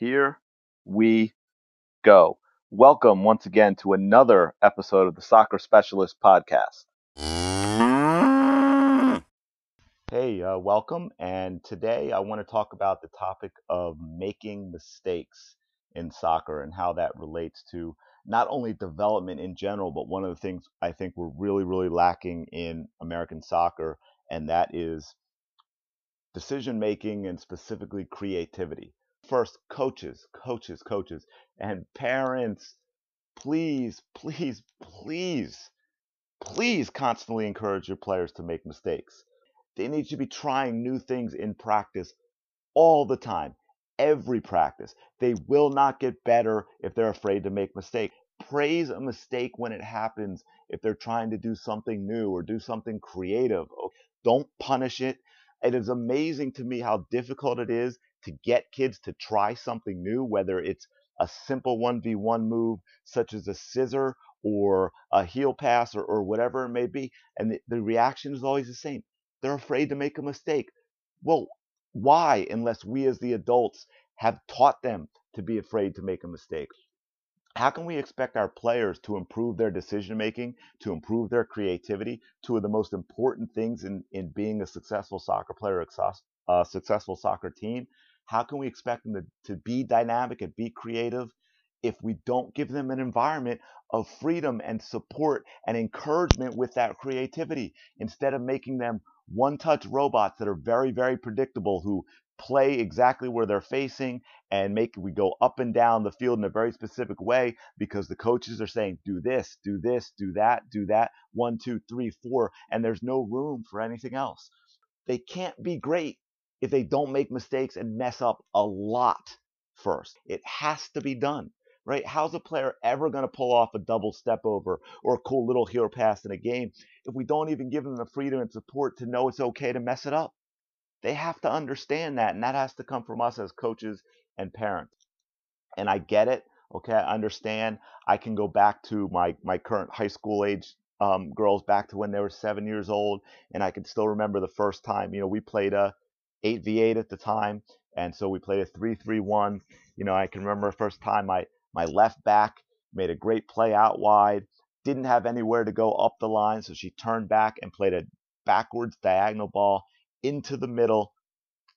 here we go. Welcome once again to another episode of the Soccer Specialist Podcast. Hey, uh, welcome. And today I want to talk about the topic of making mistakes in soccer and how that relates to not only development in general, but one of the things I think we're really, really lacking in American soccer, and that is decision making and specifically creativity. First, coaches, coaches, coaches, and parents, please, please, please, please constantly encourage your players to make mistakes. They need to be trying new things in practice all the time, every practice. They will not get better if they're afraid to make mistakes. Praise a mistake when it happens if they're trying to do something new or do something creative. Don't punish it. It is amazing to me how difficult it is to get kids to try something new, whether it's a simple 1v1 move such as a scissor or a heel pass or, or whatever it may be. And the, the reaction is always the same. They're afraid to make a mistake. Well, why, unless we as the adults have taught them to be afraid to make a mistake? How can we expect our players to improve their decision making, to improve their creativity, two of the most important things in, in being a successful soccer player, a uh, successful soccer team? How can we expect them to, to be dynamic and be creative if we don't give them an environment of freedom and support and encouragement with that creativity? Instead of making them one touch robots that are very, very predictable who play exactly where they're facing and make we go up and down the field in a very specific way because the coaches are saying do this do this do that do that. One two three four and there's no room for anything else. They can't be great if they don't make mistakes and mess up a lot first it has to be done right how's a player ever going to pull off a double step over or a cool little heel pass in a game if we don't even give them the freedom and support to know it's okay to mess it up they have to understand that, and that has to come from us as coaches and parents. And I get it. Okay, I understand. I can go back to my my current high school age um, girls back to when they were seven years old, and I can still remember the first time. You know, we played a eight v eight at the time, and so we played a three three one. You know, I can remember the first time my my left back made a great play out wide, didn't have anywhere to go up the line, so she turned back and played a backwards diagonal ball into the middle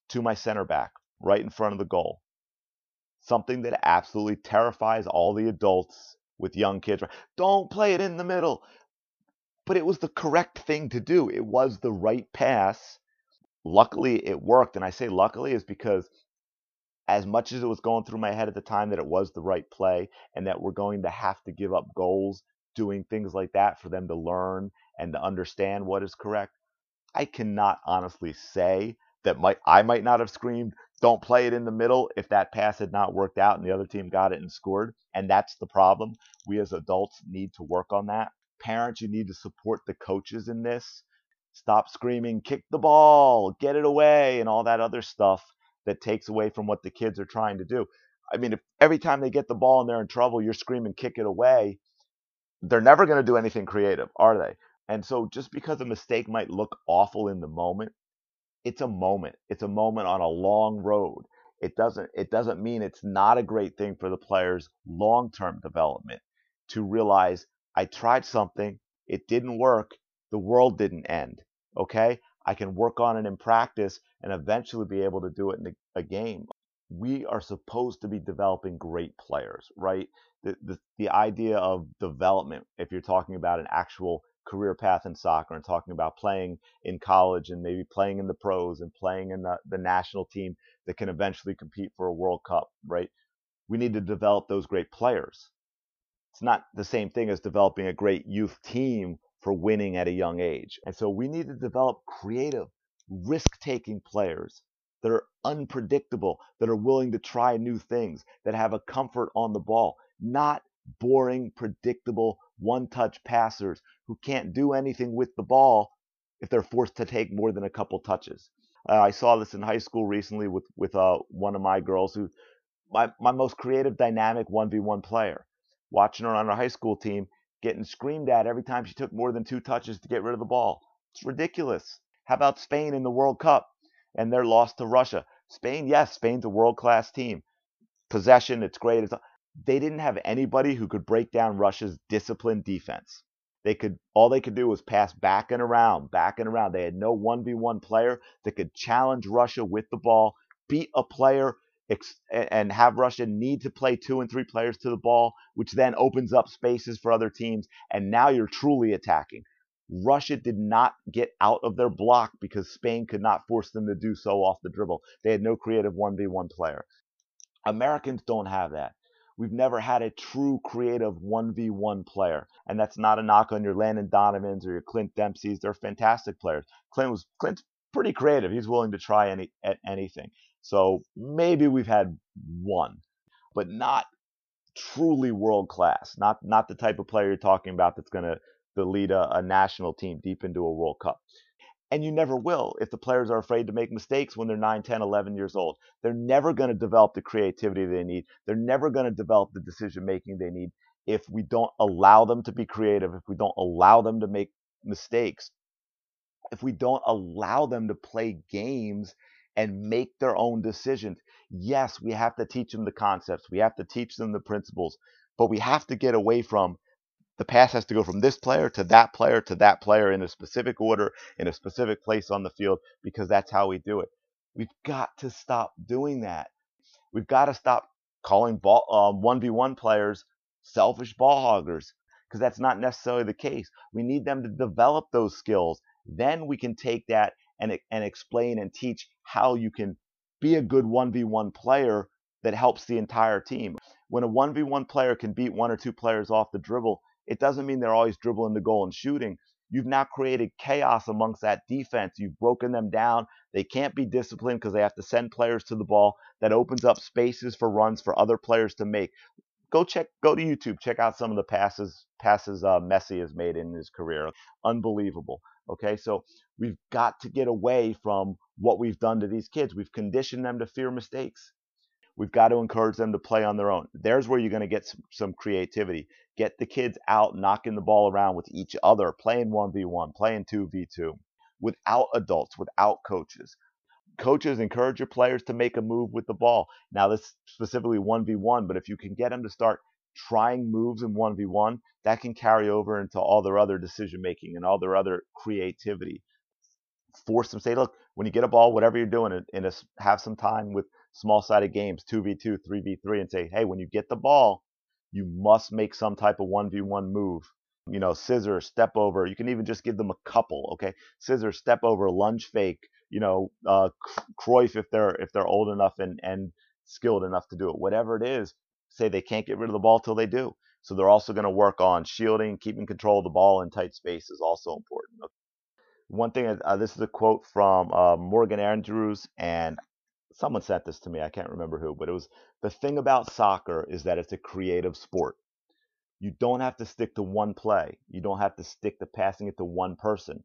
to my center back, right in front of the goal. Something that absolutely terrifies all the adults with young kids. Don't play it in the middle. But it was the correct thing to do. It was the right pass. Luckily, it worked. And I say luckily is because as much as it was going through my head at the time that it was the right play and that we're going to have to give up goals doing things like that for them to learn and to understand what is correct, I cannot honestly say that might I might not have screamed, don't play it in the middle if that pass had not worked out and the other team got it and scored. And that's the problem. We as adults need to work on that. Parents, you need to support the coaches in this. Stop screaming, kick the ball, get it away, and all that other stuff that takes away from what the kids are trying to do. I mean, if every time they get the ball and they're in trouble, you're screaming, kick it away, they're never going to do anything creative, are they? And so just because a mistake might look awful in the moment, it's a moment. It's a moment on a long road. It doesn't it doesn't mean it's not a great thing for the player's long-term development to realize I tried something, it didn't work, the world didn't end. Okay? I can work on it in practice and eventually be able to do it in a, game. We are supposed to be developing great players, right? The, the the idea of development, if you're talking about an actual career path in soccer and talking about playing in college and maybe playing in the pros and playing in the, the national team that can eventually compete for a World Cup, right? We need to develop those great players. It's not the same thing as developing a great youth team for winning at a young age. And so we need to develop creative, risk taking players that are unpredictable, that are willing to try new things, that have a comfort on the ball, not boring, predictable, one touch passers who can't do anything with the ball if they're forced to take more than a couple touches. Uh, I saw this in high school recently with with uh, one of my girls who my my most creative, dynamic one v one player. Watching her on our high school team getting screamed at every time she took more than two touches to get rid of the ball. It's ridiculous. How about Spain in the World Cup and their loss to Russia? Spain, yes, Spain's a world class team. possession. It's great. It's, they didn't have anybody who could break down Russia's disciplined defense. They could all they could do was pass back and around, back and around. They had no 1v1 player that could challenge Russia with the ball, beat a player and have Russia need to play two and three players to the ball, which then opens up spaces for other teams. And now you're truly attacking. Russia did not get out of their block because Spain could not force them to do so off the dribble. They had no creative 1v1 player. Americans don't have that. We've never had a true creative 1v1 player. And that's not a knock on your Landon Donovans or your Clint Dempsey's. They're fantastic players. Clint was Clint's pretty creative. He's willing to try any anything. So maybe we've had one, but not truly world class. Not not the type of player you're talking about that's going to lead a, a national team deep into a World Cup. And you never will if the players are afraid to make mistakes when they're 9, 10, 11 years old. They're never going to develop the creativity they need. They're never going to develop the decision making they need if we don't allow them to be creative, if we don't allow them to make mistakes, if we don't allow them to play games and make their own decisions. Yes, we have to teach them the concepts, we have to teach them the principles, but we have to get away from the pass has to go from this player to that player to that player in a specific order, in a specific place on the field, because that's how we do it. We've got to stop doing that. We've got to stop calling ball um, 1v1 players selfish ball hoggers because that's not necessarily the case. We need them to develop those skills. Then we can take that and, and explain and teach how you can be a good 1v1 player that helps the entire team. When a 1v1 player can beat one or two players off the dribble, it doesn't mean they're always dribbling the goal and shooting. You've now created chaos amongst that defense. You've broken them down. They can't be disciplined because they have to send players to the ball. That opens up spaces for runs for other players to make. Go check, go to YouTube, check out some of the passes passes uh, Messi has made in his career. Unbelievable. Okay, so we've got to get away from what we've done to these kids. We've conditioned them to fear mistakes. We've got to encourage them to play on their own. There's where you're going to get some, some creativity. Get the kids out knocking the ball around with each other, playing 1v1, playing 2v2, without adults, without coaches. Coaches encourage your players to make a move with the ball. Now, this specifically 1v1, but if you can get them to start trying moves in 1v1, that can carry over into all their other decision making and all their other creativity. Force them, say, look, when you get a ball, whatever you're doing, in a, have some time with small sided games, 2v2, 3v3, and say, hey, when you get the ball, you must make some type of 1v1 move. You know, scissor, step over. You can even just give them a couple, okay? Scissor, step over, lunge fake, you know, uh, Cruyff if they're if they're old enough and and skilled enough to do it. Whatever it is, say they can't get rid of the ball till they do. So they're also going to work on shielding, keeping control of the ball in tight space is also important. One thing, uh, this is a quote from uh, Morgan Andrews, and someone sent this to me. I can't remember who, but it was the thing about soccer is that it's a creative sport. You don't have to stick to one play. You don't have to stick to passing it to one person.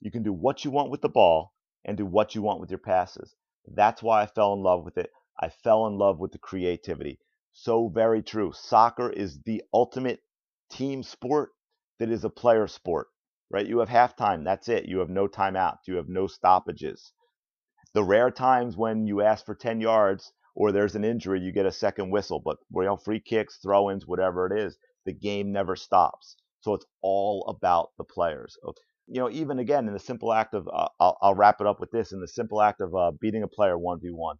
You can do what you want with the ball and do what you want with your passes. That's why I fell in love with it. I fell in love with the creativity. So very true. Soccer is the ultimate team sport that is a player sport, right? You have halftime. That's it. You have no timeouts. You have no stoppages. The rare times when you ask for 10 yards or there's an injury, you get a second whistle. But you know, free kicks, throw-ins, whatever it is, the game never stops. So it's all about the players. You know, even again in the simple act of, uh, I'll, I'll, wrap it up with this: in the simple act of uh, beating a player one v one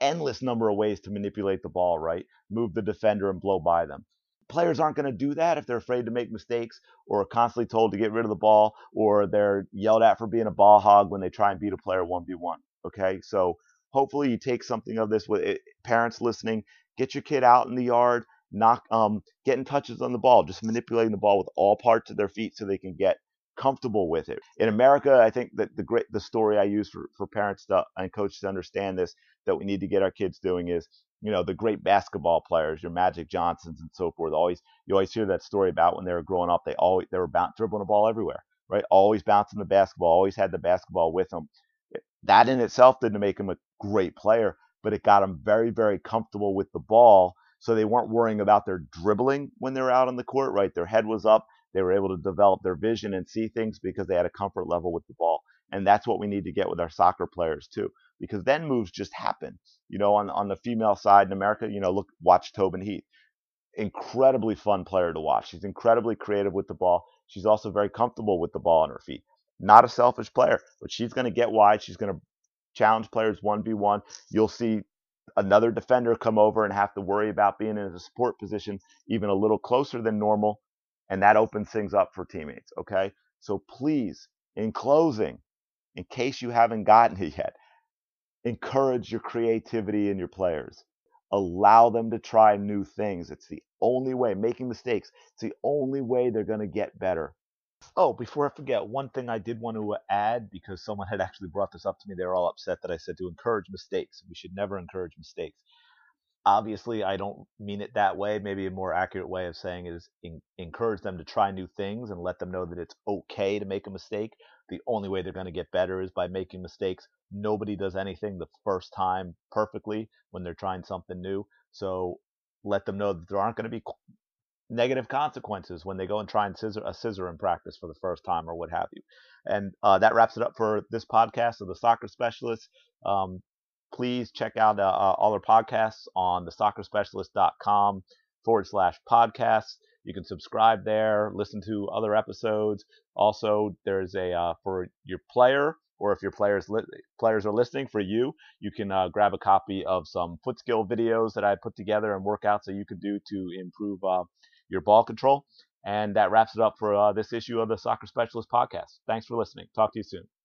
endless number of ways to manipulate the ball, right? Move the defender and blow by them. Players aren't going to do that if they're afraid to make mistakes or are constantly told to get rid of the ball or they're yelled at for being a ball hog when they try and beat a player 1v1. Okay, so hopefully you take something of this with it. parents listening. Get your kid out in the yard, knock, um, getting touches on the ball, just manipulating the ball with all parts of their feet so they can get comfortable with it. In America, I think that the great the story I use for, for parents to, and coaches to understand this that we need to get our kids doing is, you know, the great basketball players, your Magic Johnsons and so forth. Always you always hear that story about when they were growing up, they always they were bound, dribbling the ball everywhere, right? Always bouncing the basketball, always had the basketball with them. That in itself didn't make him a great player, but it got him very very comfortable with the ball. So they weren't worrying about their dribbling when they were out on the court, right? Their head was up they were able to develop their vision and see things because they had a comfort level with the ball. And that's what we need to get with our soccer players too. Because then moves just happen. You know, on on the female side in America, you know, look, watch Tobin Heath. Incredibly fun player to watch. She's incredibly creative with the ball. She's also very comfortable with the ball on her feet. Not a selfish player, but she's going to get wide. She's going to challenge players 1v1. You'll see another defender come over and have to worry about being in a support position even a little closer than normal. And that opens things up for teammates. Okay. So please, in closing, in case you haven't gotten it yet, encourage your creativity in your players. Allow them to try new things. It's the only way, making mistakes, it's the only way they're going to get better. Oh, before I forget, one thing I did want to add because someone had actually brought this up to me. They were all upset that I said to encourage mistakes. We should never encourage mistakes. Obviously, I don't mean it that way. Maybe a more accurate way of saying it is in, encourage them to try new things and let them know that it's okay to make a mistake. The only way they're going to get better is by making mistakes. Nobody does anything the first time perfectly when they're trying something new. So let them know that there aren't going to be negative consequences when they go and try and scissor a scissor in practice for the first time or what have you. And uh, that wraps it up for this podcast of the Soccer Specialist. Um, please check out uh, uh all our podcasts on the soccerspecialist.com forward slash podcasts. You can subscribe there, listen to other episodes. Also, there's a uh, for your player or if your players li- players are listening for you, you can uh, grab a copy of some foot skill videos that I put together and workouts that you can do to improve uh, your ball control. And that wraps it up for uh, this issue of the Soccer Specialist podcast. Thanks for listening. Talk to you soon.